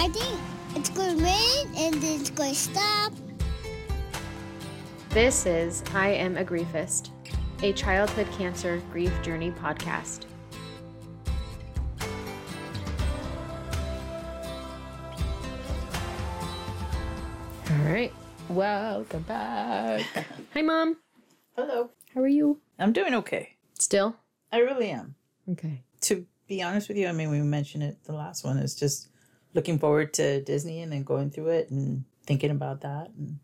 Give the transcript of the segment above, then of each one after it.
I think it's going to rain and then it's going to stop. This is I Am a Griefist, a childhood cancer grief journey podcast. All right, welcome back. Hi, Mom. Hello. How are you? I'm doing okay. Still? I really am. Okay. To be honest with you, I mean, we mentioned it the last one is just looking forward to Disney and then going through it and thinking about that. And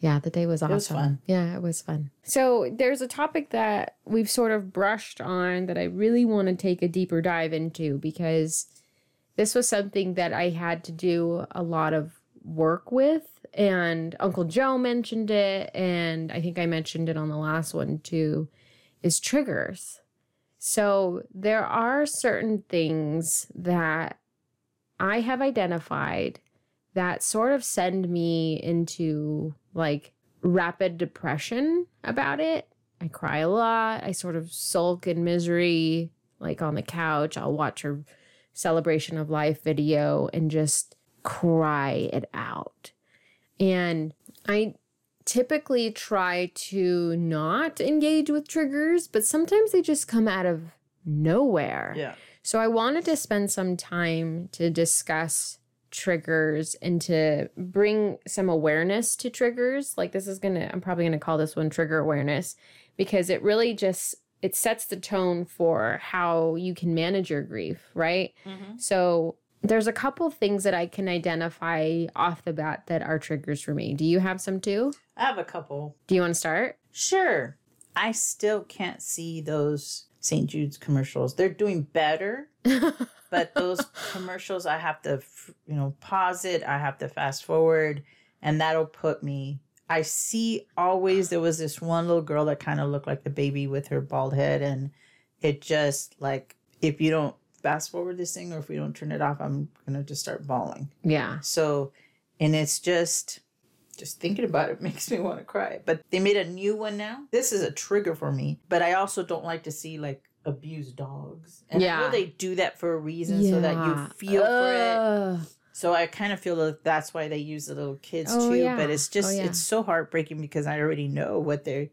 Yeah, the day was awesome. was fun. Yeah, it was fun. So there's a topic that we've sort of brushed on that I really want to take a deeper dive into because this was something that I had to do a lot of work with. And Uncle Joe mentioned it, and I think I mentioned it on the last one too, is triggers. So there are certain things that I have identified that sort of send me into like rapid depression about it. I cry a lot. I sort of sulk in misery, like on the couch. I'll watch her celebration of life video and just cry it out. And I typically try to not engage with triggers, but sometimes they just come out of nowhere. yeah. So I wanted to spend some time to discuss triggers and to bring some awareness to triggers. Like this is going to I'm probably going to call this one trigger awareness because it really just it sets the tone for how you can manage your grief, right? Mm-hmm. So there's a couple things that I can identify off the bat that are triggers for me. Do you have some too? I have a couple. Do you want to start? Sure. I still can't see those St. Jude's commercials. They're doing better, but those commercials, I have to, you know, pause it. I have to fast forward, and that'll put me. I see always there was this one little girl that kind of looked like the baby with her bald head, and it just like if you don't fast forward this thing or if we don't turn it off, I'm gonna just start bawling. Yeah. So, and it's just, just thinking about it makes me want to cry. But they made a new one now. This is a trigger for me. But I also don't like to see like abused dogs. And I know Yeah. they do that for a reason so that you feel for it. So I kind of feel that that's why they use the little kids Oh, too. yeah. But it's just, Oh, yeah. it's so heartbreaking because I already know what they,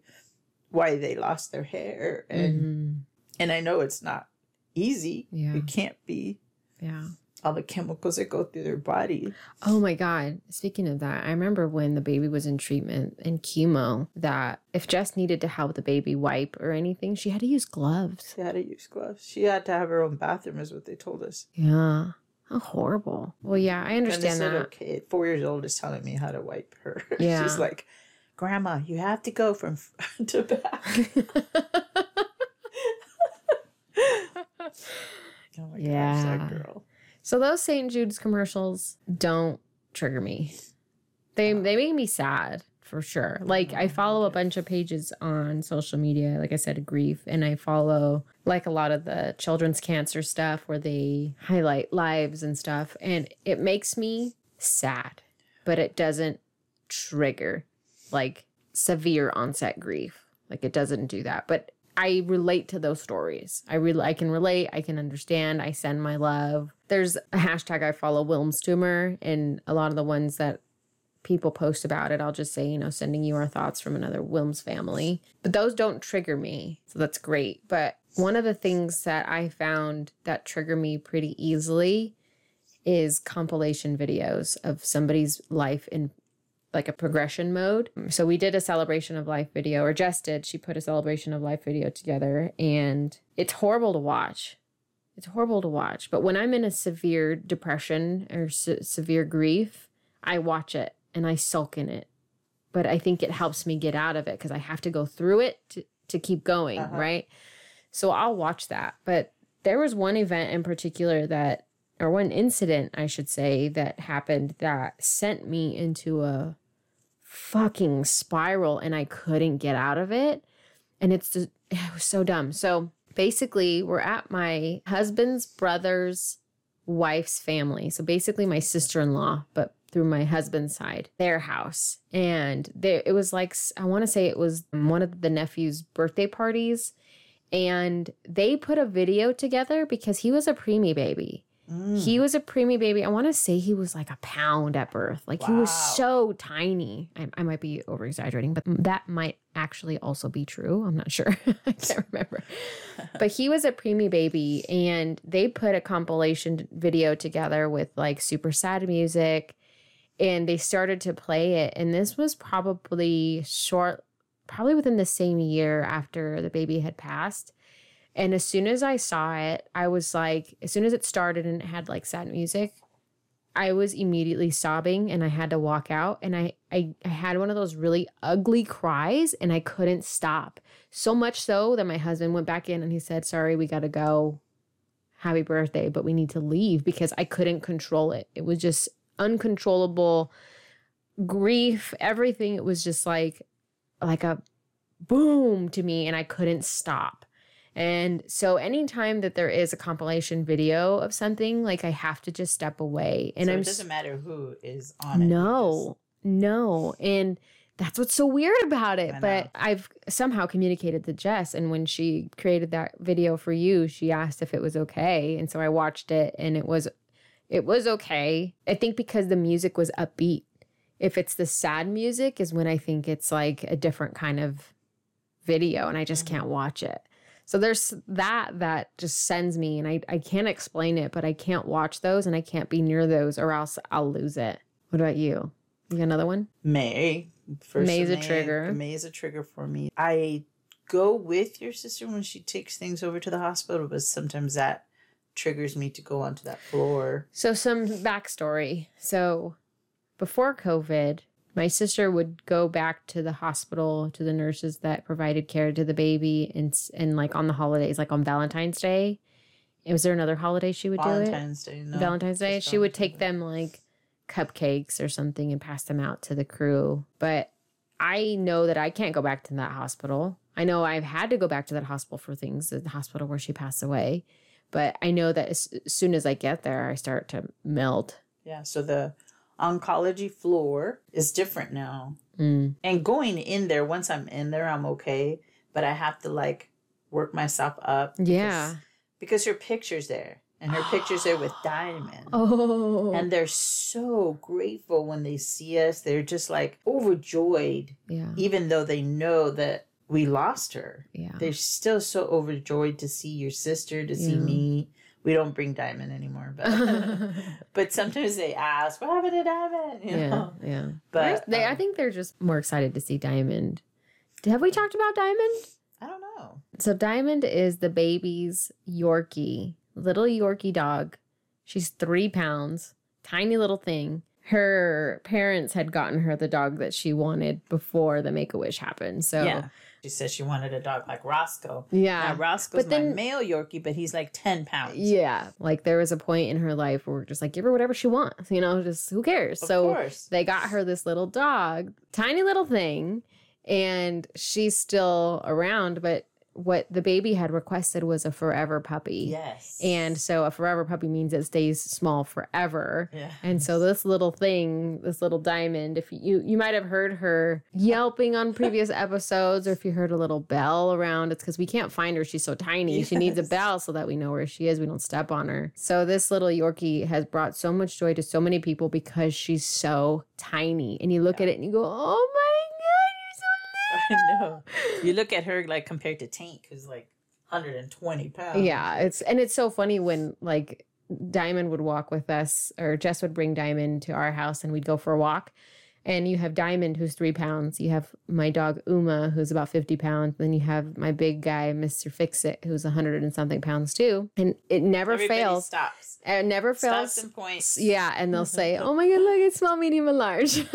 why they lost their hair. And, Mhm. and I know it's not easy. Yeah. It can't be Yeah. All the chemicals that go through their body. Oh my God. Speaking of that, I remember when the baby was in treatment and chemo that if Jess needed to help the baby wipe or anything, she had to use gloves. She had to use gloves. She had to have her own bathroom, is what they told us. Yeah. How horrible. Well, yeah, I And this understand little that. kid, four years old, is telling me how to wipe her. Yeah. She's like, Grandma, you have to go from front to back. oh my gosh, that girl. So those St. Jude's commercials don't trigger me. They they make me sad for sure. Like I oh, follow a bunch of pages on social media, like I said, grief, and I follow like a lot of the children's cancer stuff where they highlight lives and stuff, and it makes me sad, but it doesn't trigger like severe onset grief. Like it doesn't do that, but I relate to those stories. I really I can relate. I can understand. I send my love. There's a hashtag I follow, Wilms tumor, and a lot of the ones that people post about it, I'll just say, you know, sending you our thoughts from another Wilms family. But those don't trigger me. So that's great. But one of the things that I found that trigger me pretty easily is compilation videos of somebody's life in like a progression mode. So we did a celebration of life video, or Jess did. She put a celebration of life video together, and it's horrible to watch. It's horrible to watch. But when I'm in a severe depression or se- severe grief, I watch it and I sulk in it. But I think it helps me get out of it because I have to go through it to, to keep going, Uh-huh. right? So I'll watch that. But there was one event in particular that, or one incident, I should say, that happened that sent me into a fucking spiral and I couldn't get out of it. And it's just, it was so dumb. So basically, we're at my husband's brother's wife's family. So basically, my sister in law, but through my husband's side, their house. And there, it was like, I want to say it was one of the nephew's birthday parties. And they put a video together because he was a preemie baby. He mm. was a preemie baby. I want to say he was like a pound at birth. Like he was so tiny. I, I might be over exaggerating, but that might actually also be true. I'm not sure. I can't remember. but he was a preemie baby, and they put a compilation video together with like super sad music, and they started to play it. And this was probably short, probably within the same year after the baby had passed. And as soon as I saw it, I was like, as soon as it started and it had like sad music, I was immediately sobbing and I had to walk out. And I, I, I had one of those really ugly cries and I couldn't stop. So much so that my husband went back in and he said, Sorry, we got to go. Happy birthday, but we need to leave because I couldn't control it. It was just uncontrollable grief, everything. It was just like, like a boom to me and I couldn't stop. And so anytime that there is a compilation video of something, like I have to just step away. And so I'm it doesn't matter who is on it. no, no. And that's what's so weird about it. I. But I've somehow communicated to Jess. And when she created that video for you, she asked if it was okay. And so I watched it and it was it was okay. I think because the music was upbeat. If it's the sad music is when I think it's like a different kind of video and I just Mm-hmm. can't watch it. So there's that that just sends me and I, I can't explain it, but I can't watch those and I can't be near those or else I'll lose it. What about you? You got another one? May. First May's of a trigger. May is a trigger for me. I go with your sister when she takes things over to the hospital, but sometimes that triggers me to go onto that floor. So some backstory. So before COVID, my sister would go back to the hospital to the nurses that provided care to the baby and and like on the holidays, like on Valentine's Day. Was there another holiday she would do it? Valentine's Day. No, Valentine's Day, just she would take them like cupcakes or something and pass them out to the crew. But I know that I can't go back to that hospital. I know I've had to go back to that hospital for things, the hospital where she passed away. But I know that as, as soon as I get there, I start to melt. Yeah, so the oncology floor is different now. Mm. And going in there, once I'm in there, I'm okay. But I have to like work myself up. Yeah. Because her picture's there. And her picture's there with Diamond. Oh. And they're so grateful when they see us. They're just like overjoyed, yeah. even though they know that we lost her. Yeah. They're still so overjoyed to see your sister, to see me. We don't bring Diamond anymore, but but sometimes they ask, "What happened to Diamond?" You yeah. know. Yeah. But they, I um, think they're just more excited to see Diamond. Have we talked about Diamond? I don't know. So Diamond is the baby's Yorkie, little Yorkie dog. She's three pounds, tiny little thing. Her parents had gotten her the dog that she wanted before the Make a Wish happened. So Yeah. She said she wanted a dog like Roscoe. yeah, Now Roscoe's But then- my male Yorkie, but he's like ten pounds. yeah. Like there was a point in her life where we're just like, give her whatever she wants, you know, just who cares? Of so course. they got her this little dog, tiny little thing, and she's still around. But what the baby had requested was a forever puppy. Yes. And so a forever puppy means it stays small forever. yeah. And so this little thing, this little diamond, if you you might have heard her yelping on previous episodes, or if you heard a little bell around, it's because we can't find her. She's so tiny. She needs a bell so that we know where she is. We don't step on her. So this little Yorkie has brought so much joy to so many people because she's so tiny. And you look at it and you go, "Oh my god, you're so I know. You look at her like compared to Tank, who's like 120 pounds. Yeah, it's and it's so funny when like Diamond would walk with us, or Jess would bring Diamond to our house, and we'd go for a walk. And you have Diamond, who's three pounds. You have my dog Uma, who's about fifty pounds. Then you have my big guy, Mister Fix It, who's a hundred and something pounds too. And it never Everybody fails. Stops. It never fails. Stops fails. and points. Yeah, and they'll say, "Oh my god, look, it's small, medium, and large."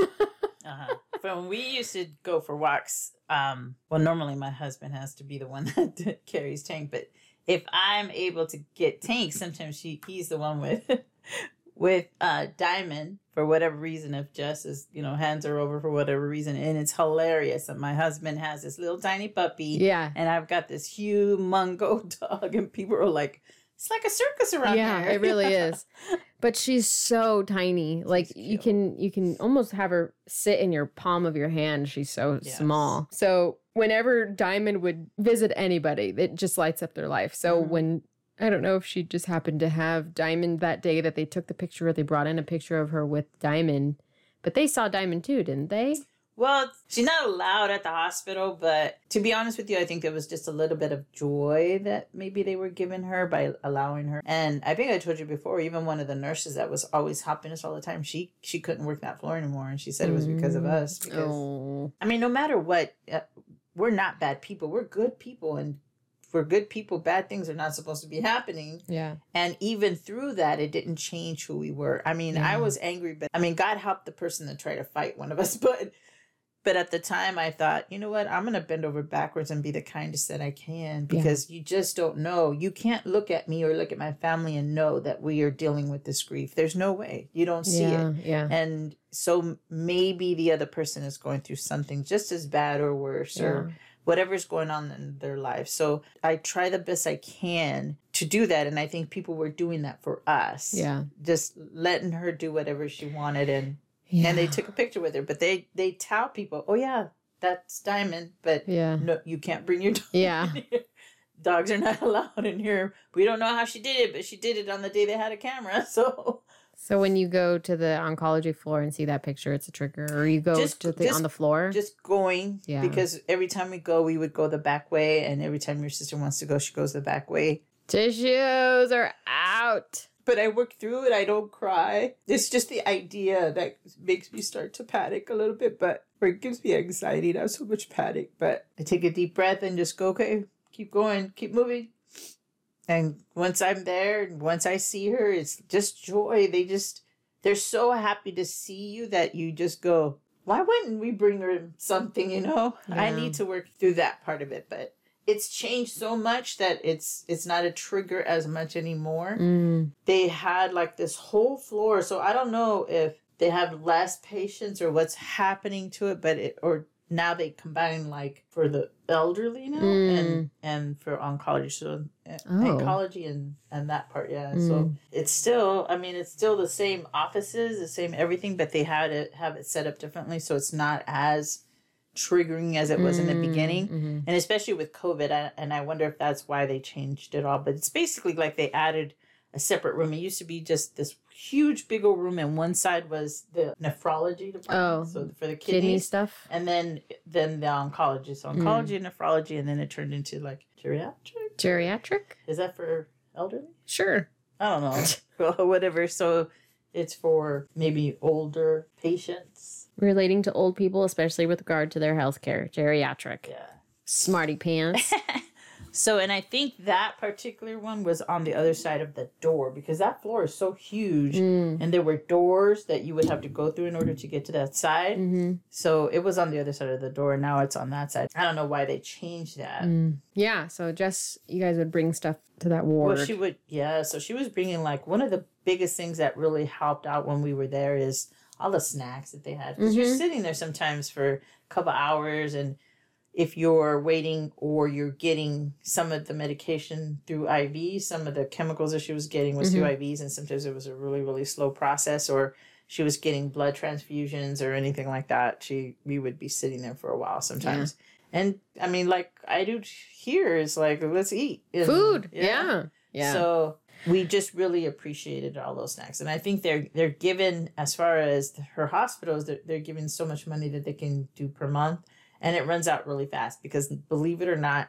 Uh-huh. When we used to go for walks, um, well, normally my husband has to be the one that carries Tank, but if I'm able to get Tank, sometimes she he's the one with with uh Diamond for whatever reason. If Jess is, you know, hands her over for whatever reason, and it's hilarious. And my husband has this little tiny puppy, yeah, and I've got this huge mungo dog, and people are like, "It's like a circus around yeah, here." Yeah, it really is. But she's so tiny. Like you can you can almost have her sit in your palm of your hand. She's so Yes. small. So whenever Diamond would visit anybody, it just lights up their life. So Mhm. when I don't know if she just happened to have Diamond that day that they took the picture. They brought in a picture of her with Diamond, but they saw Diamond too, didn't they? Well, she's not allowed at the hospital, but to be honest with you, I think there was just a little bit of joy that maybe they were giving her by allowing her. And I think I told you before, even one of the nurses that was always helping us all the time, she she couldn't work that floor anymore, and she said it was because of us. Because Oh, I mean, no matter what, uh, we're not bad people. We're good people, and for good people, bad things are not supposed to be happening. yeah. And even through that, it didn't change who we were. I mean, I was angry, but I mean, God helped the person that tried to fight one of us. But but at the time, I thought, you know what? I'm gonna bend over backwards and be the kindest that I can because you just don't know. You can't look at me or look at my family and know that we are dealing with this grief. There's no way. You don't see it. yeah, yeah. And so maybe the other person is going through something just as bad or worse or whatever's going on in their life. So I try the best I can to do that. And I think people were doing that for us. Yeah. Just letting her do whatever she wanted and yeah. and they took a picture with her. But they they tell people, Oh yeah, that's Diamond, but Yeah. no you can't bring your dog. Yeah. Dogs are not allowed in here. We don't know how she did it, but she did it on the day they had a camera. So So when you go to the oncology floor and see that picture, it's a trigger, or you go Just- to the, just- on the floor. just going Yeah. because every time we go we would go the back way and every time your sister wants to go she goes the back way Tissues are out. But i work through it i don't cry. It's just the idea that makes me start to panic a little bit but or it gives me anxiety not so much panic but i take a deep breath and just go okay keep going keep moving. And once i'm there and once i see her it's just joy. They just they're so happy to see you that you just go why wouldn't we bring her something you know? I need to work through that part of it but it's changed so much that it's it's not a trigger as much anymore Mm. they had like this whole floor so i don't know if they have less patients or what's happening to it but it or now they combine like for the elderly now and Mm. and for oncology so Oh. oncology and and that part yeah so Mm. it's still i mean it's still the same offices the same everything but they had it have it set up differently so it's not as triggering as it was in the Mm, beginning mhm. and especially with COVID, I, and I wonder if that's why they changed it all. But it's basically like they added a separate room. It used to be just this huge, big old room, and one side was the nephrology department, Oh, so for the Kidney stuff. and then then the oncology, so Mm. oncology and nephrology, and then it turned into like geriatric. Geriatric? Is that for elderly? Sure. I don't know. well, whatever. So it's for maybe older patients. Relating to old people, especially with regard to their health care. Geriatric. Yeah. Smarty pants. So, and I think that particular one was on the other side of the door because that floor is so huge. mm. And there were doors that you would have to go through in order to get to that side. hmm So it was on the other side of the door. and Now it's on that side. I don't know why they changed that. Mm. Yeah. So Jess, you guys would bring stuff to that ward. Well, she would, yeah. So she was bringing like one of the biggest things that really helped out when we were there is all the snacks that they had. Because you're Mhm. sitting there sometimes for a couple hours, and if you're waiting or you're getting some of the medication through IV, some of the chemicals that she was getting was through IVs, and sometimes it was a really really slow process, or she was getting blood transfusions or anything like that. She we would be sitting there for a while sometimes. And I mean, like I do here is like, let's eat And- Food. Yeah. Yeah. so we just really appreciated all those snacks, and I think they're they're given as far as her hospitals, they're they're given so much money that they can do per month, and it runs out really fast because believe it or not,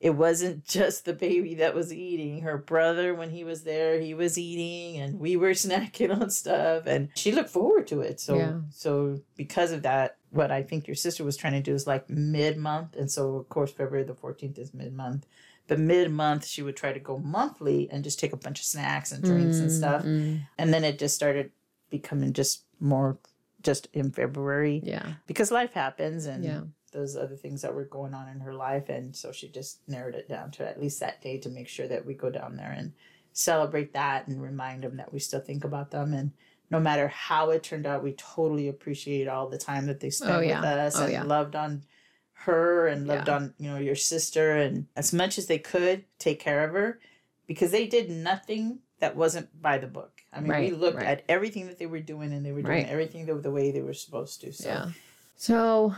it wasn't just the baby that was eating. Her brother, when he was there, he was eating, and we were snacking on stuff, and she looked forward to it. So Yeah. so because of that, what I think your sister was trying to do is like mid month, and so of course February the fourteenth is mid month. But mid month, she would try to go monthly and just take a bunch of snacks and drinks and Mm, stuff. mm. And then it just started becoming just more just in February Yeah. because life happens and Yeah. those other things that were going on in her life. And so she just narrowed it down to at least that day to make sure that we go down there and celebrate that and remind them that we still think about them. And no matter how it turned out, we totally appreciate all the time that they oh, spent Oh, with us Oh, and yeah. loved on her and loved Yeah. on you know your sister and as much as they could take care of her because they did nothing that wasn't by the book. I mean, we looked right. at everything that they were doing and they were doing Right. everything the, the way they were supposed to. So Yeah. So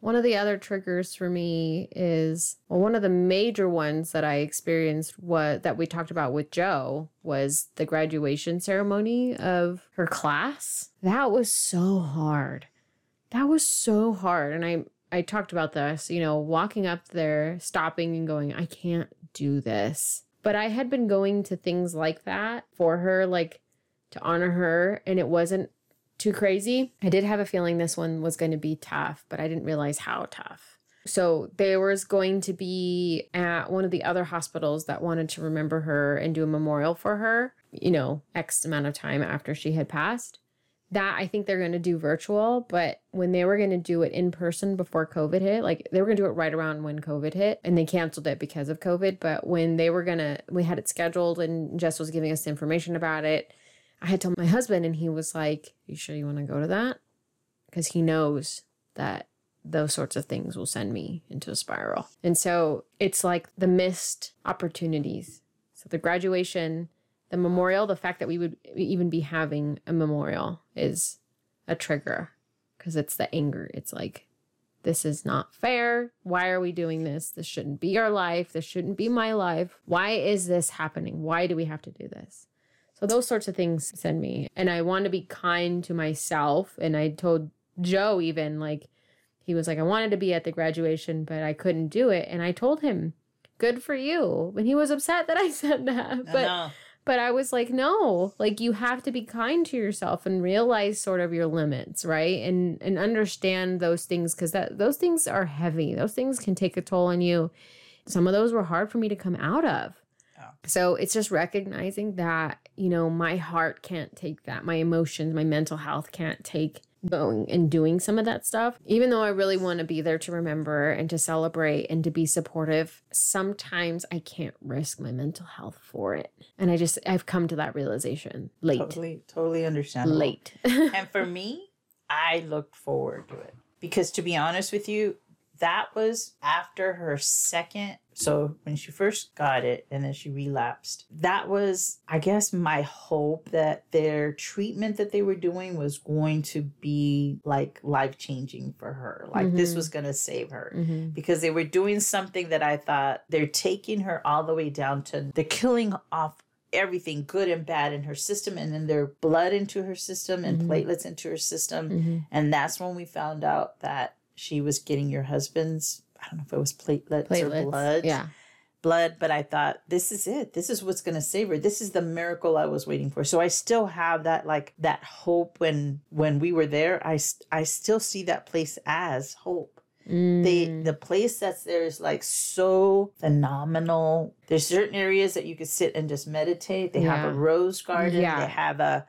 One of the other triggers for me is well, one of the major ones that I experienced what that we talked about with Joe was the graduation ceremony of her class. That was so hard. That was so hard. And I I talked about this, you know, walking up there, stopping and going, I can't do this. But I had been going to things like that for her, like to honor her, and it wasn't too crazy. I did have a feeling this one was going to be tough, but I didn't realize how tough. So there was going to be at one of the other hospitals that wanted to remember her and do a memorial for her, you know, X amount of time after she had passed. That I think they're going to do virtual, but when they were going to do it in person before COVID hit, like they were going to do it right around when COVID hit and they canceled it because of COVID. But when they were going to, we had it scheduled and Jess was giving us information about it I had told my husband, and he was like, You sure you want to go to that? Because he knows that those sorts of things will send me into a spiral. And so it's like the missed opportunities. So the graduation, the memorial, the fact that we would even be having a memorial is a trigger because it's the anger. It's like, this is not fair. Why are we doing this? This shouldn't be our life. This shouldn't be my life. Why is this happening? Why do we have to do this? So those sorts of things send me. And I want to be kind to myself. And I told Joe even like he was like, I wanted to be at the graduation, but I couldn't do it. And I told him, Good for you. And he was upset that I said that. But I but I was like, no, like you have to be kind to yourself and realize sort of your limits, right? And and understand those things because that those things are heavy. Those things can take a toll on you. Some of those were hard for me to come out of. So it's just recognizing that, you know, my heart can't take that. My emotions, my mental health can't take going and doing some of that stuff. Even though I really want to be there to remember and to celebrate and to be supportive, sometimes I can't risk my mental health for it. And I just, I've come to that realization late. Totally, totally understandable. Late. and for me, I looked forward to it. Because to be honest with you, that was after her second so when she first got it and then she relapsed, that was, I guess, my hope that their treatment that they were doing was going to be like life changing for her. Like mm-hmm. this was going to save her mm-hmm. because they were doing something that I thought they're taking her all the way down to the killing off everything good and bad in her system and then their blood into her system and mm-hmm. platelets into her system. Mm-hmm. And that's when we found out that she was getting your husband's I don't know if it was platelets, platelets. or blood. Yeah. Blood, but I thought this is it. This is what's going to save her. This is the miracle I was waiting for. So I still have that like that hope when when we were there. I I still see that place as hope. Mm. The the place that's there is like so phenomenal. There's certain areas that you could sit and just meditate. They yeah. have a rose garden. Yeah. They have a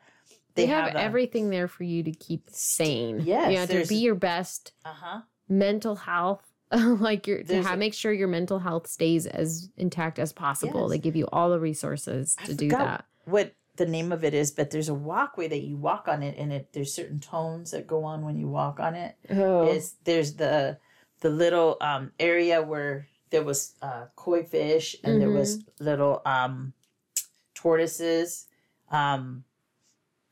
they, they have, have everything there for you to keep sane. Yes, yeah, to be your best uh-huh. mental health like your to have, make sure your mental health stays as intact as possible. Yes. They give you all the resources to do that. What the name of it is, but there's a walkway that you walk on it, and it there's certain tones that go on when you walk on it. Oh. Is there's the the little um, area where there was uh, koi fish and mm-hmm. there was mm-hmm. little um, tortoises. Um,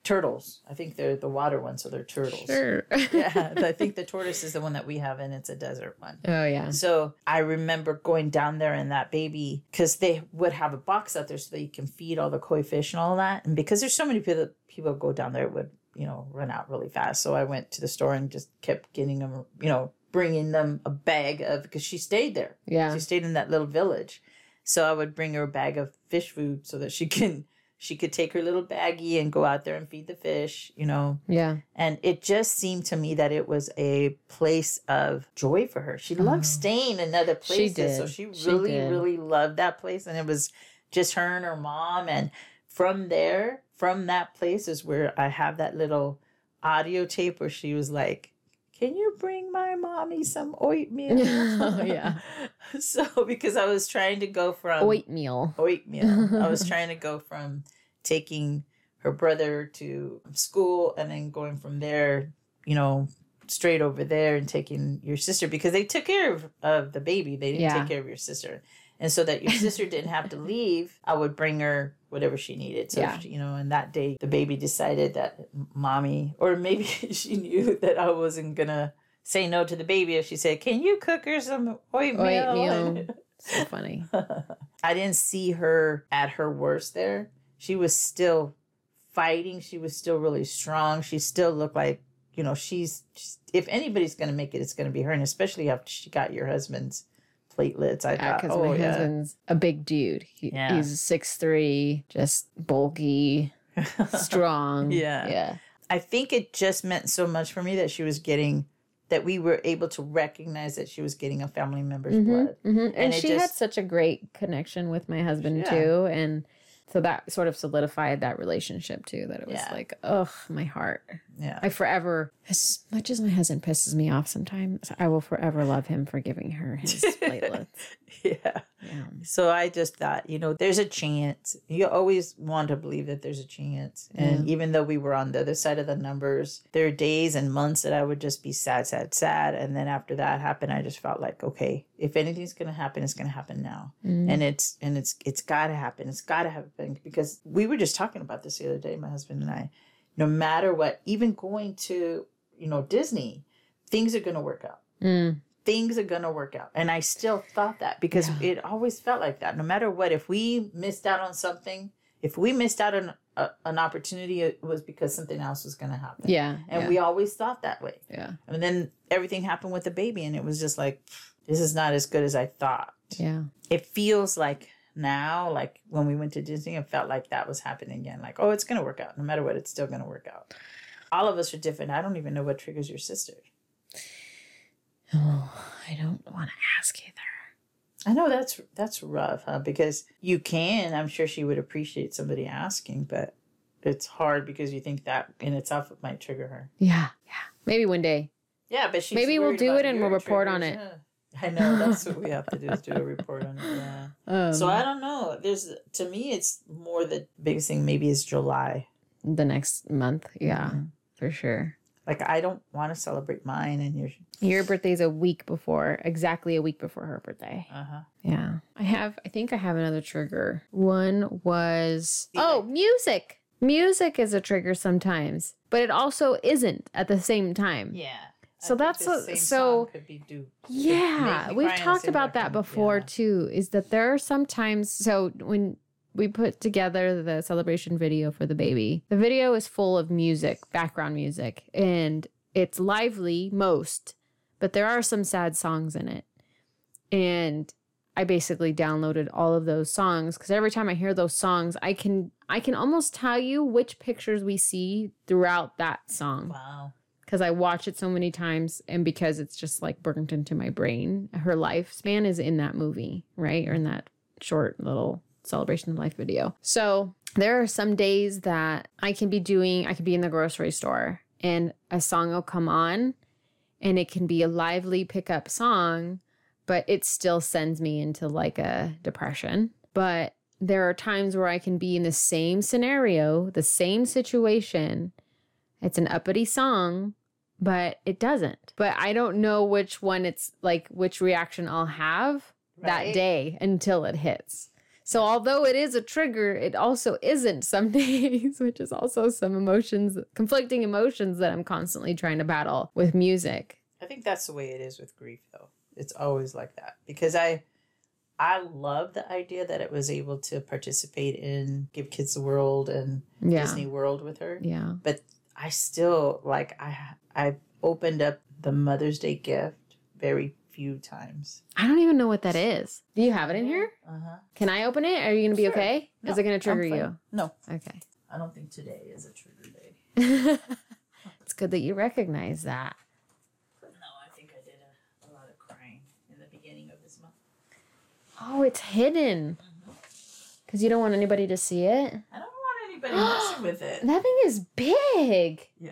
turtles. I think they're the water ones, so they're turtles. Sure. yeah, I think the tortoise is the one that we have, and it's a desert one. Oh yeah. So I remember going down there and that baby because they would have a box out there so that you can feed all the koi fish and all that, and because there's so many people that people go down there, it would you know run out really fast. So I went to the store and just kept getting them, you know, bringing them a bag of because she stayed there. Yeah. She stayed in that little village. So I would bring her a bag of fish food so that she can she could take her little baggie and go out there and feed the fish, you know. Yeah. And it just seemed to me that it was a place of joy for her. She loved oh. staying in other places. She did. So she really, she really loved that place. And it was just her and her mom. And from there, from that place is where I have that little audio tape where she was like, can you bring my mommy some oatmeal? oh, yeah. so because I was trying to go from oatmeal. Oatmeal. I was trying to go from taking her brother to school and then going from there, you know, straight over there and taking your sister because they took care of, of the baby. They didn't yeah. take care of your sister. And so that your sister didn't have to leave, I would bring her whatever she needed. So, yeah. She, you know, and that day the baby decided that mommy, or maybe she knew that I wasn't going to say no to the baby if she said, "Can you cook her some oatmeal?" Oatmeal. So funny. I didn't see her at her worst there. She was still fighting. She was still really strong. She still looked like, you know, she's, she's if anybody's going to make it, it's going to be her. And especially after she got your husband's platelets, I Yeah, thought, oh, my yeah. husband's a big dude. He, Yeah. He's six three, just bulky, strong. Yeah. Yeah. I think it just meant so much for me that she was getting, that we were able to recognize that she was getting a family member's Mhm, blood. mhm. And, And she had such a great connection with my husband Yeah. too. And so that sort of solidified that relationship too. That it was Yeah. like, ugh, my heart. Yeah. I forever, as much as my husband pisses me off sometimes, I will forever love him for giving her his platelets. yeah. Yeah. So I just thought, you know, there's a chance. You always want to believe that there's a chance. And even though we were on the other side of the numbers, there are days and months that I would just be sad, sad, sad. And then after that happened, I just felt like, okay, if anything's gonna happen, it's gonna happen now. Mm. And it's and it's it's gotta happen. It's gotta happen because we were just talking about this the other day, my husband and I. No matter what, even going to, you know, Disney, things are gonna work out Mm. Things are going to work out. And I still thought that because Yeah. it always felt like that. No matter what, if we missed out on something, if we missed out on a, an opportunity, it was because something else was going to happen. Yeah. And yeah, we always thought that way. yeah. And then everything happened with the baby, and it was just like, this is not as good as I thought. Yeah. It feels like now, like when we went to Disney, it felt like that was happening again. Like, oh, it's going to work out. No matter what, it's still going to work out. All of us are different. I don't even know what triggers your sister. Oh, I don't want to ask either. I know that's that's rough, huh? Because you can, I'm sure she would appreciate somebody asking, but it's hard because you think that in itself it might trigger her. Yeah. Yeah. Maybe one day. Yeah, but she's Maybe we'll do it and we'll report on it. yeah. I know that's what we have to do is do a report on it. Yeah. Um, so I don't know. There's to me, it's more the biggest thing. Maybe is July. the next month. Yeah, Mhm. for sure. Like I don't want to celebrate mine, and you're. Your birthday's a week before, exactly a week before her birthday. Uh huh. Yeah. I have, I think I have another trigger. One was, Yeah. oh, music. Music is a trigger sometimes, but it also isn't at the same time. Yeah. So that's a- so- song could be do. Yeah, we've cry in the talked about that before Yeah. too. Is that there are sometimes so when we put together the celebration video for the baby, the video is full of music, background music, and it's lively most, but there are some sad songs in it. And I basically downloaded all of those songs because every time I hear those songs, I can I can almost tell you which pictures we see throughout that song Wow. because I watch it so many times and because it's just like burnt into my brain. Her lifespan is in that movie, right? Or in that short little celebration of life video. So there are some days that I can be doing, I could be in the grocery store and a song will come on and it can be a lively pickup song, but it still sends me into like a depression. But there are times where I can be in the same scenario, the same situation. It's an uppity song, but it doesn't. But I don't know which one it's like, which reaction I'll have that day until it hits. So although it is a trigger, it also isn't some days, which is also some emotions, conflicting emotions that I'm constantly trying to battle with music. I think that's the way it is with grief though. It's always like that because I I love the idea that it was able to participate in Give Kids the World and Yeah. Disney World with her. Yeah. But I still like I I opened up the Mother's Day gift very few times. I don't even know what that is. Do you have it in here? Uh-huh. Can I open it? Are you going to be Sure. okay? No, is it going to trigger you? No, Okay. I don't think today is a trigger day. it's good that you recognize that. No, I think I did a, a lot of crying in the beginning of this month. Oh, it's hidden. Because you don't want anybody to see it. I don't want anybody messing with it. That thing is big. Yeah.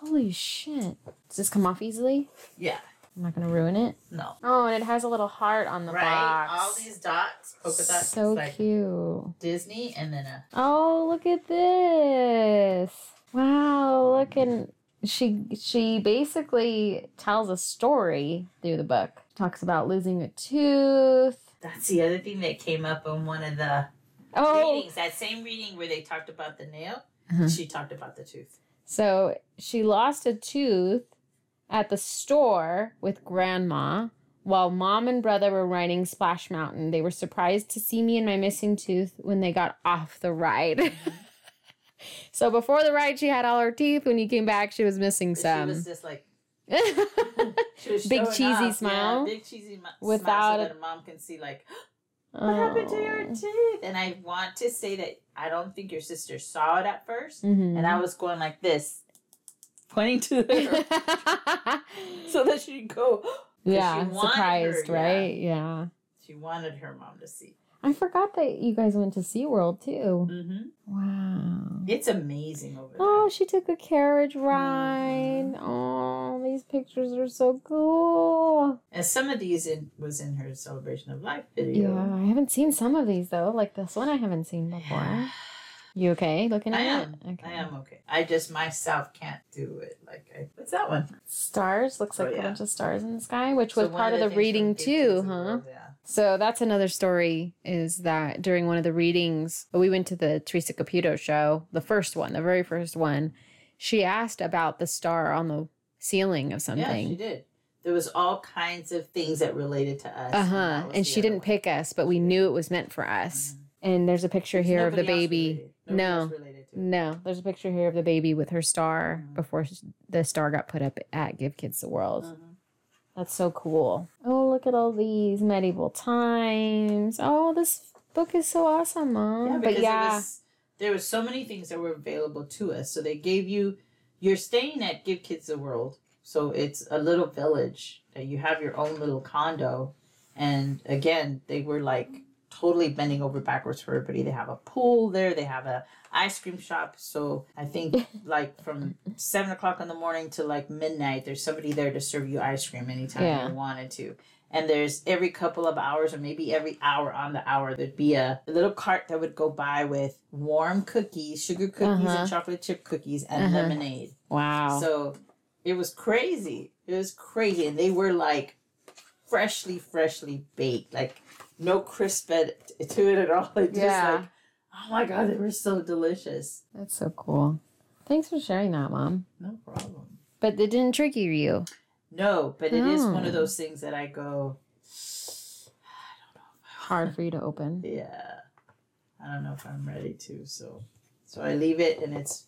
Holy shit. Does this come off easily? Yeah. I'm not going to ruin it. No. Oh, and it has a little heart on the right? box. All these dots, polka dots. so like cute. Disney and then a Oh, look at this. Wow, look and she she basically tells a story through the book. Talks about losing a tooth. that's the other thing that came up on one of the Oh, readings. That same reading where they talked about the nail, Uh-huh. she talked about the tooth. so she lost a tooth at the store with grandma while mom and brother were riding Splash Mountain. They were surprised to see me and my missing tooth when they got off the ride. so before the ride, she had all her teeth. When you came back, she was missing She some. was just like she was Big cheesy yeah, smile? big cheesy mu- Without smile, so that mom can see like what happened to your Oh. teeth. And I want to say that I don't think your sister saw it at 1st Mhm. and I was going like this, pointing to her so that she'd go. yeah, she surprised, her, right? Yeah. She wanted her mom to see. I forgot that you guys went to SeaWorld too. hmm Wow. It's amazing over there. Oh, she took a carriage Mm-hmm. ride. Oh, these pictures are so cool. And some of these in, was in her celebration of life video. Yeah. I haven't seen some of these though. Like this one, I haven't seen before. You okay looking I at am. it? Okay. I am okay. I just myself can't do it. Like, I, what's that one? Stars looks Oh, like yeah. a bunch of stars in the sky, which So was part of the things reading too, the huh? Yeah. So that's another story is that during one of the readings, we went to the Teresa Caputo show, the first one, the very first one. She asked about the star on the ceiling of something. Yeah, she did. There was all kinds of things that related to us. Uh huh. was And she didn't one. pick us, but we knew it was meant for us. And there's a picture here of the baby. No. related to it. No, there's a picture here of the baby with her star Mhm. before the star got put up at Give Kids the World. Mhm. That's so cool. Oh, look at all these medieval times. Oh, this book is so awesome, Mom. Yeah, but yeah, was, there was so many things that were available to us. So they gave you, you're staying at Give Kids the World. So it's a little village that you have your own little condo. And again, they were like totally bending over backwards for everybody. They have a pool there. They have a ice cream shop. So I think like from seven o'clock in the morning to like midnight, there's somebody there to serve you ice cream anytime Yeah. you wanted to. And there's every couple of hours or maybe every hour on the hour, there'd be a, a little cart that would go by with warm cookies, sugar cookies Uh-huh. and chocolate chip cookies and Uh-huh. lemonade. wow. So it was crazy. It was crazy. And they were like freshly, freshly baked. Like no crisp at- to it at all. Just Yeah. like, oh my God, they were so delicious. That's so cool. Thanks for sharing that, Mom. No problem. But it didn't trigger you. No, but it is one of hmm. those things that I go, I don't know. Hard for you to open. yeah, I don't know if I'm ready to. So, so I leave it and it's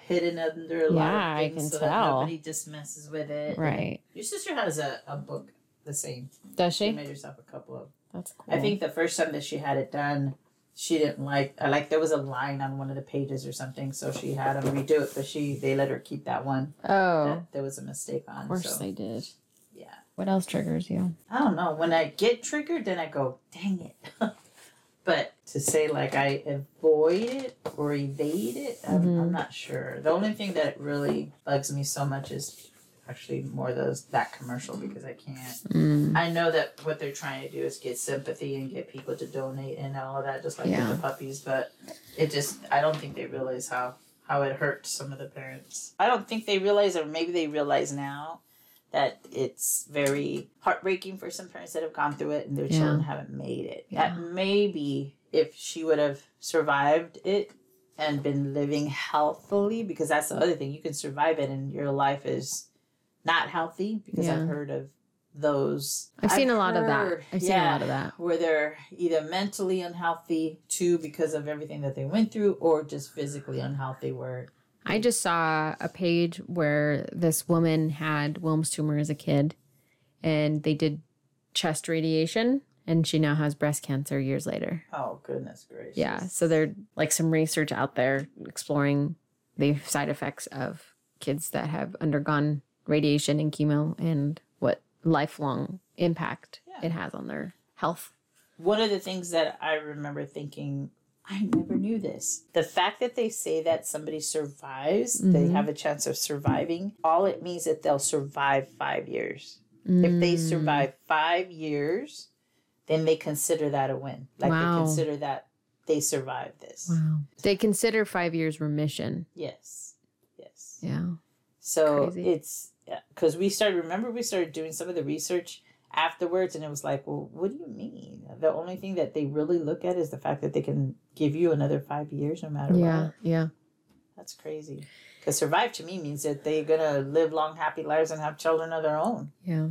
hidden under a lot Yeah, I of things can so tell. that nobody just messes with it. Right. Your sister has a, a book the same. Does She she? made herself a couple of. That's cool. I think the first time that she had it done, she didn't like. uh, Like there was a line on one of the pages or something, so she had them redo it. But she they let her keep that one Oh, that there was a mistake on. of course so they did. yeah. What else triggers you? I don't know. When I get triggered, then I go, dang it. but to say like I avoid it or evade it, I'm, Mhm. I'm not sure. The only thing that really bugs me so much is actually more those that commercial because I can't. Mm. I know that what they're trying to do is get sympathy and get people to donate and all of that, just like Yeah. with the puppies. But it just, I don't think they realize how how it hurts some of the parents. I don't think they realize, or maybe they realize now, that it's very heartbreaking for some parents that have gone through it and their Yeah. children haven't made it. Yeah. That maybe if she would have survived it and been living healthily, because that's the other thing, you can survive it and your life is not healthy. Because Yeah. I've heard of those. I've seen a lot of that. I've seen a lot of that. Where they're either mentally unhealthy too because of everything that they went through, or just physically unhealthy where I just saw a page where this woman had Wilms tumor as a kid and they did chest radiation and she now has breast cancer years later. oh goodness gracious. Yeah. So there's like some research out there exploring the side effects of kids that have undergone radiation and chemo and what lifelong impact Yeah. it has on their health. One of the things that I remember thinking, I never knew this. The fact that they say that somebody survives, they Mhm. have a chance of surviving, all it means that they'll survive five years. If they Mm. survive five years, then they consider that a win. Like Wow. they consider that they survived this. Wow. They consider five years remission. Yes. Yes. Yeah. So Crazy. it's because we started. Remember, we started doing some of the research afterwards, and it was like, well, what do you mean? The only thing that they really look at is the fact that they can give you another five years, no matter Yeah. what. Yeah. That's crazy. Because survive to me means that they're gonna live long, happy lives and have children of their own. Yeah.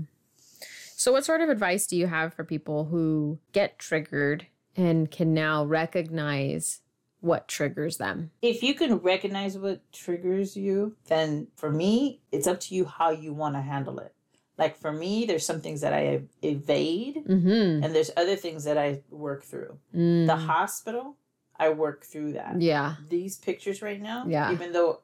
So, what sort of advice do you have for people who get triggered and can now recognize what triggers them? If you can recognize what triggers you, then for me, it's up to you how you want to handle it. Like for me, there's some things that I evade, Mm-hmm. and there's other things that I work through. Mm. The hospital, I work through that. yeah. These pictures right now, Yeah. even though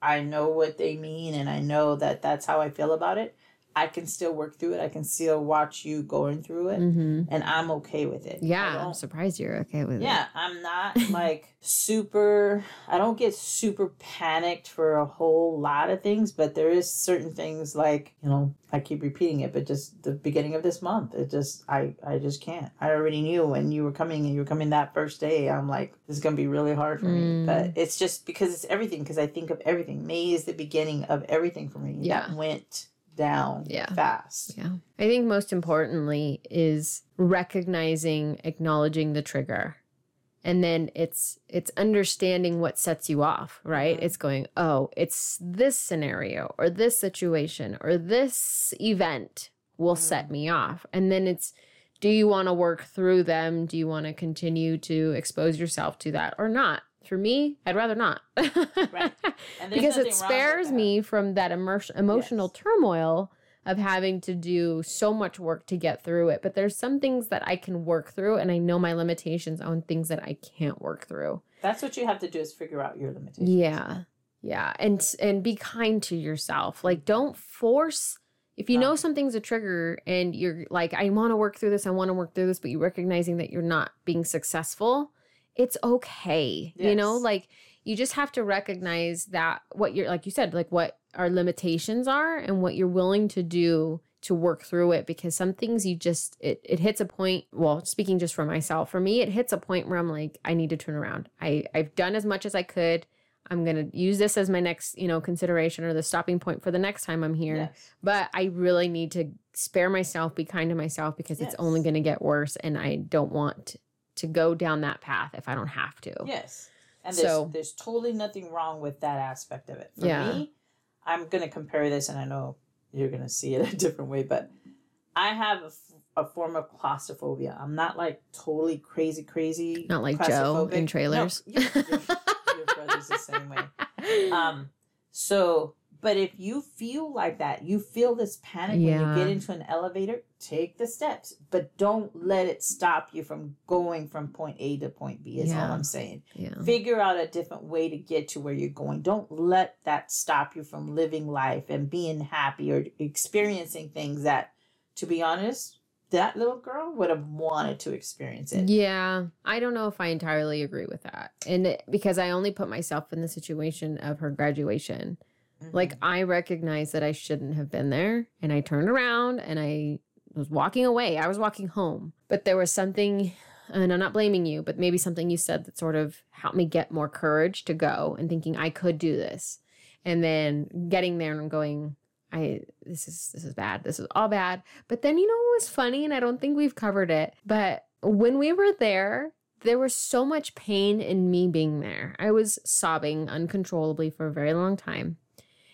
I know what they mean and I know that that's how I feel about it, I can still work through it. I can still watch you going through it, Mm-hmm. and I'm okay with it. Yeah. I'm surprised you're okay with it. yeah, I'm not like super I don't get super panicked for a whole lot of things, but there is certain things like, you know, I keep repeating it, but just the beginning of this month, it just I I just can't. I already knew when you were coming and you were coming that first day, I'm like this is going to be really hard for Mm. me. But it's just because it's everything because I think of everything. May is the beginning of everything for me. Yeah. That went down Yeah. fast. Yeah. I think most importantly is recognizing, acknowledging the trigger. And then it's it's understanding what sets you off, right? Mhm. It's going, "Oh, it's this scenario or this situation or this event will set me off." And then it's do you want to work through them? Do you want to continue to expose yourself to that or not? For me, I'd rather not. Right. Because it spares me from that immer- emotional Yes. turmoil of having to do so much work to get through it. But there's some things that I can work through, and I know my limitations on things that I can't work through. That's what you have to do is figure out your limitations. Yeah, yeah, and and be kind to yourself. Like, don't force. If you No. know something's a trigger and you're like, I want to work through this, I want to work through this, but you're recognizing that you're not being successful, it's okay. You know, like you just have to recognize that what you're, like you said, like what our limitations are and what you're willing to do to work through it because some things you just it, it hits a point well speaking just for myself for me it hits a point where i'm like i need to turn around i i've done as much as i could i'm going to use this as my next you know consideration or the stopping point for the next time i'm here Yes. but i really need to spare myself be kind to myself because it's only going to get worse and i don't want to go down that path if i don't have to Yes. And there's, So- there's totally nothing wrong with that aspect of it. For Yeah. me, I'm going to compare this, and I know you're going to see it a different way, but I have a, f- a form of claustrophobia. I'm not like totally crazy, crazy. not like joe in trailers No, your, your, your brother's the same way. Um, so, but if you feel like that, you feel this panic when you get into an elevator, take the steps, but don't let it stop you from going from point A to point B, is all I'm saying. yeah Figure out a different way to get to where you're going. Don't let that stop you from living life and being happy or experiencing things that, to be honest, that little girl would have wanted to experience it. Yeah, I don't know if I entirely agree with that. And it, because I only put myself in the situation of her graduation. Mhm. Like I recognized that I shouldn't have been there and I turned around and I was walking away. I was walking home. But there was something and I'm not blaming you, but maybe something you said that sort of helped me get more courage to go and thinking I could do this. And then getting there and going I this is this is bad. This is all bad. But then you know what was funny and I don't think we've covered it, but when we were there, there was so much pain in me being there. I was sobbing uncontrollably for a very long time.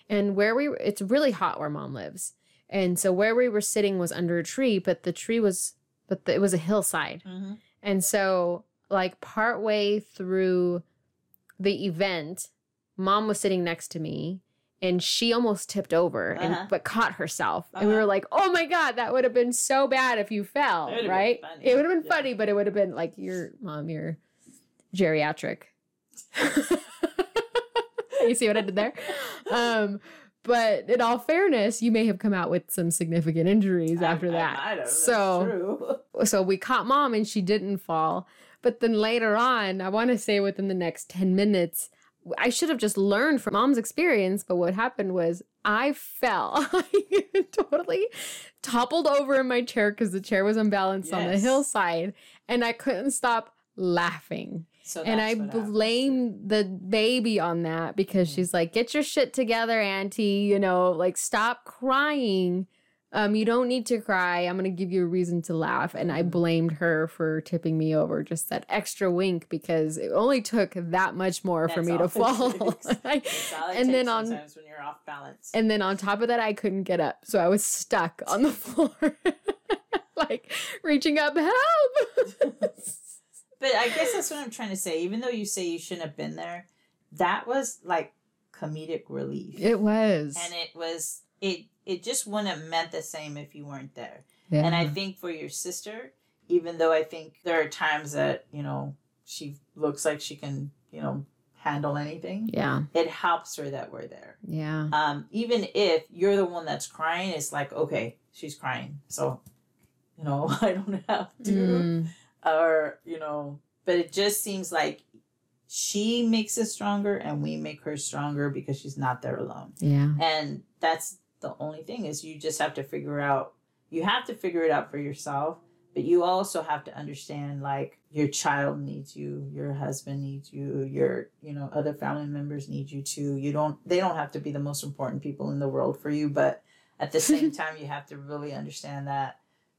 And where we it's really hot where mom lives. And so where we were sitting was under a tree, but the tree was but the, it was a hillside. Mhm. And so, like, partway through the event, mom was sitting next to me and she almost tipped over and Uh-huh. but caught herself. And we Uh-huh. were like, oh my God, that would have been so bad if you fell, It would've been right? It would have been Yeah. funny, but it would have been like, your mom, you're geriatric. you see what I did there? Um, but in all fairness, you may have come out with some significant injuries after I that. might have, so so we caught mom and she didn't fall. But then later on, I want to say within the next 10 minutes, I should have just learned from mom's experience. But what happened was I fell. I totally toppled over in my chair because the chair was unbalanced on the hillside and I couldn't stop laughing. So and I that's blame the baby on that because Mhm. she's like, get your shit together, Auntie. You know, like, stop crying. um, you don't need to cry. I'm gonna give you a reason to laugh. And I blamed her for tipping me over, just that extra wink because it only took that much more for me to fall. takes. That's all it and then on sometimes when you're off balance. and then on top of that, I couldn't get up, so I was stuck on the floor, like reaching up, help. But I guess that's what I'm trying to say. Even though you say you shouldn't have been there, that was like comedic relief. it was, and it was it it just wouldn't have meant the same if you weren't there. yeah. And I think for your sister, even though I think there are times that, you know, she looks like she can, you know, handle anything, yeah, it helps her that we're there. yeah, Um, even if you're the one that's crying, it's like, okay, she's crying. So, you know, I don't have to. Mm, Or, you know, but it just seems like she makes us stronger and we make her stronger because she's not there alone. yeah, And that's the only thing is you just have to figure out you have to figure it out for yourself, but you also have to understand like your child needs you, your husband needs you, your, you know, other family members need you too. You don't they don't have to be the most important people in the world for you, but at the same time you have to really understand that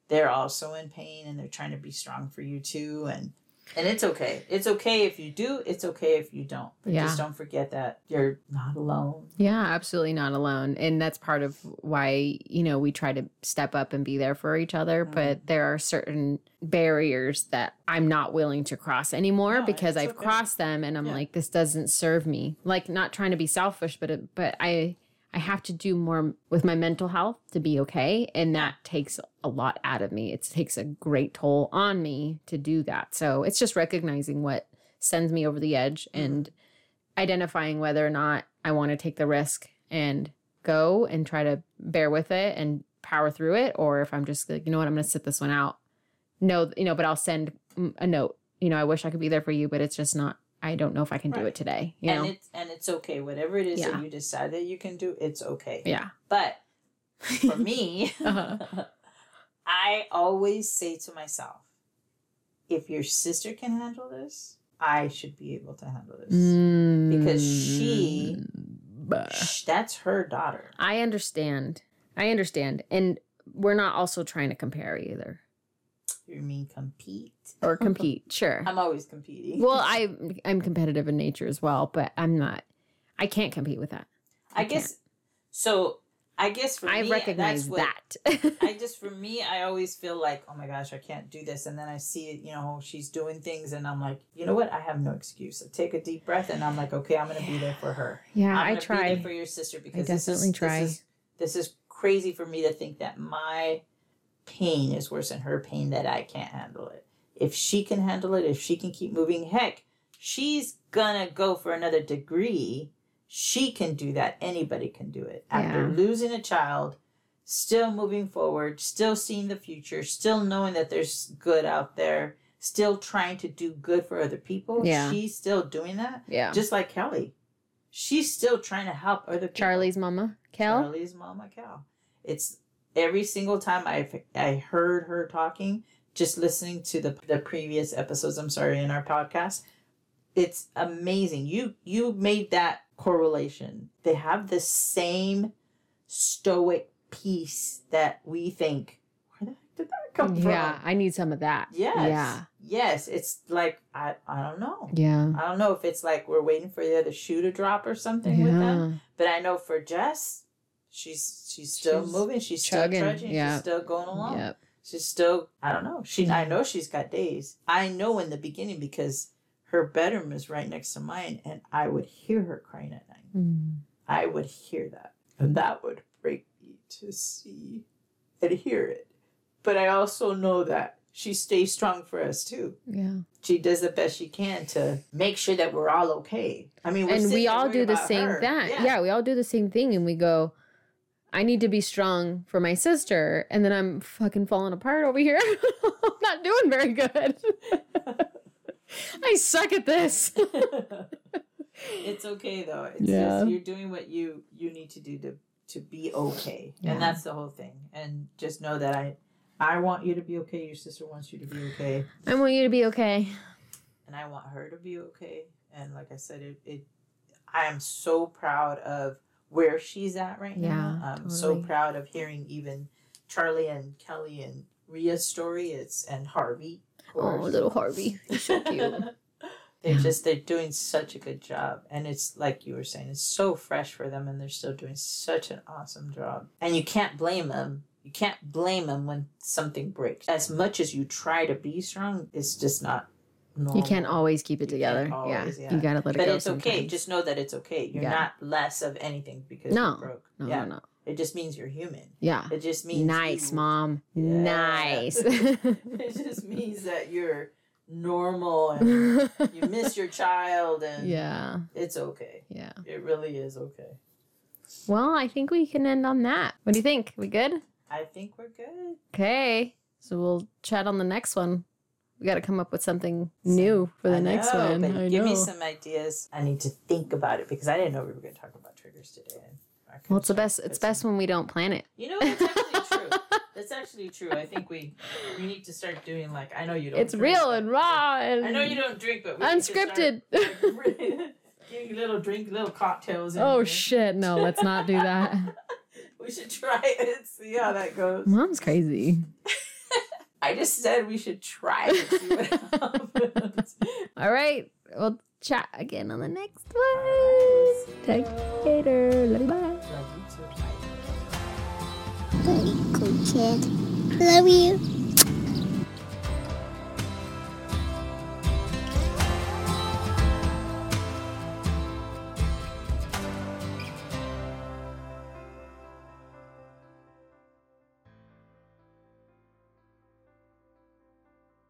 they're also in pain and they're trying to be strong for you too and and it's okay. It's okay if you do. It's okay if you don't. But Yeah. just don't forget that you're not alone. yeah, absolutely not alone, and that's part of why you know we try to step up and be there for each other. Mhm. But there are certain barriers that I'm not willing to cross anymore No, because I've okay. crossed them, and I'm Yeah. like, this doesn't serve me. Like not trying to be selfish, but it, but I I have to do more with my mental health to be okay. And that takes a lot out of me. It takes a great toll on me to do that. So it's just recognizing what sends me over the edge Mhm. and identifying whether or not I want to take the risk and go and try to bear with it and power through it. Or if I'm just like, you know what, I'm going to sit this one out. No, you know, but I'll send a note. You know, I wish I could be there for you, but it's just not, I don't know if I can do it today. You and know? it's and it's okay. Whatever it is Yeah. that you decide that you can do, it's okay. yeah. But for me, Uh-huh. I always say to myself, if your sister can handle this, I should be able to handle this. Because she- Mm, Shh, That's her daughter. I understand. I understand. And we're not also trying to compare either You mean compete? or compete. sure. I'm always competing. Well, I I'm competitive in nature as well, but I'm not. I can't compete with that. I I guess so. I guess for I me, recognize that's what, that. I just for me, I always feel like, oh my gosh, I can't do this, and then I see it, you know, she's doing things, and I'm like, you know what, I have no excuse. I take a deep breath, and I'm like, okay, I'm gonna be there for her. yeah, I try. there for your sister because definitely this is, try. This is, this is crazy for me to think that my pain is worse than her pain that I can't handle it. If she can handle it, if she can keep moving, heck, she's gonna go for another degree. She can do that. Anybody can do it. After Yeah. losing a child, still moving forward, still seeing the future, still knowing that there's good out there, still trying to do good for other people. Yeah. She's still doing that. yeah. Just like Kelly. She's still trying to help other people. Charlie's mama, Kel. Charlie's mama Cal. It's every single time I I heard her talking, just listening to the the previous episodes. I'm sorry in our podcast. It's amazing. You you made that correlation. They have the same stoic peace that we think. Where the heck did that come from? Yeah, I need some of that. Yes. Yeah. Yes. It's like I I don't know. Yeah. I don't know if it's like we're waiting for the other shoe to drop or something with them. But I know for Jess, she's she's still She's moving. She's chugging, still trudging. yeah. She's still going along. Yep. She's still I don't know. She I know she's got days. I know in the beginning because her bedroom is right next to mine, and I would hear her crying at night. Mm. I would hear that, and that would break me to see and hear it. But I also know that she stays strong for us too. Yeah. She does the best she can to make sure that we're all okay. I mean, we're and we all do the same her. that yeah. we all do the same thing and we go i need to be strong for my sister and then i'm fucking falling apart over here i'm not doing very good i suck at this it's okay though. It's Yeah. just you're doing what you you need to do to to be okay, Yeah. and that's the whole thing. And just know that I I want you to be okay. Your sister wants you to be okay, i want you to be okay and I want her to be okay. And like I said, it, it I am so proud of where she's at right now. I'm so proud of hearing even Charlie and Kelly and Rhea's story. It's and Harvey. Oh, little Harvey. He's so cute. they're Yeah. just they're doing such a good job and it's like you were saying it's so fresh for them and they're still doing such an awesome job and you can't blame them you can't blame them when something breaks as much as you try to be strong it's just not normal. you can't always keep it You together. always, yeah. yeah. You gotta let it but go. it's okay just know that it's okay you're Yeah. not less of anything because No. you broke no, yeah no, no. it just means you're human Yeah. it just means Nice, you- mom. Yeah. Nice. it just means that you're normal and you miss your child and yeah. it's okay Yeah. it really is okay Well, I think we can end on that. What do you think? We good? I think we're good. Okay. So we'll chat on the next one. We got to come up with something new for the I next know, one. I give know. me some ideas. I need to think about it because I didn't know we were going to talk about triggers today. Well, it's the best. It's best when we don't plan it. You know, that's actually true. That's actually true. I think we we need to start doing like I know you don't. It's drink, real and raw and I know you don't drink, but to start, unscripted. like, little drink, little cocktails. in oh shit! No, let's not do that. We should try it and see how that goes. Mom's crazy. I just said we should try it and see what happens. All right, we'll chat again on the next one. we'll Take you. later. Love you. Bye. Love you too. Bye. Very cool kid. Love you.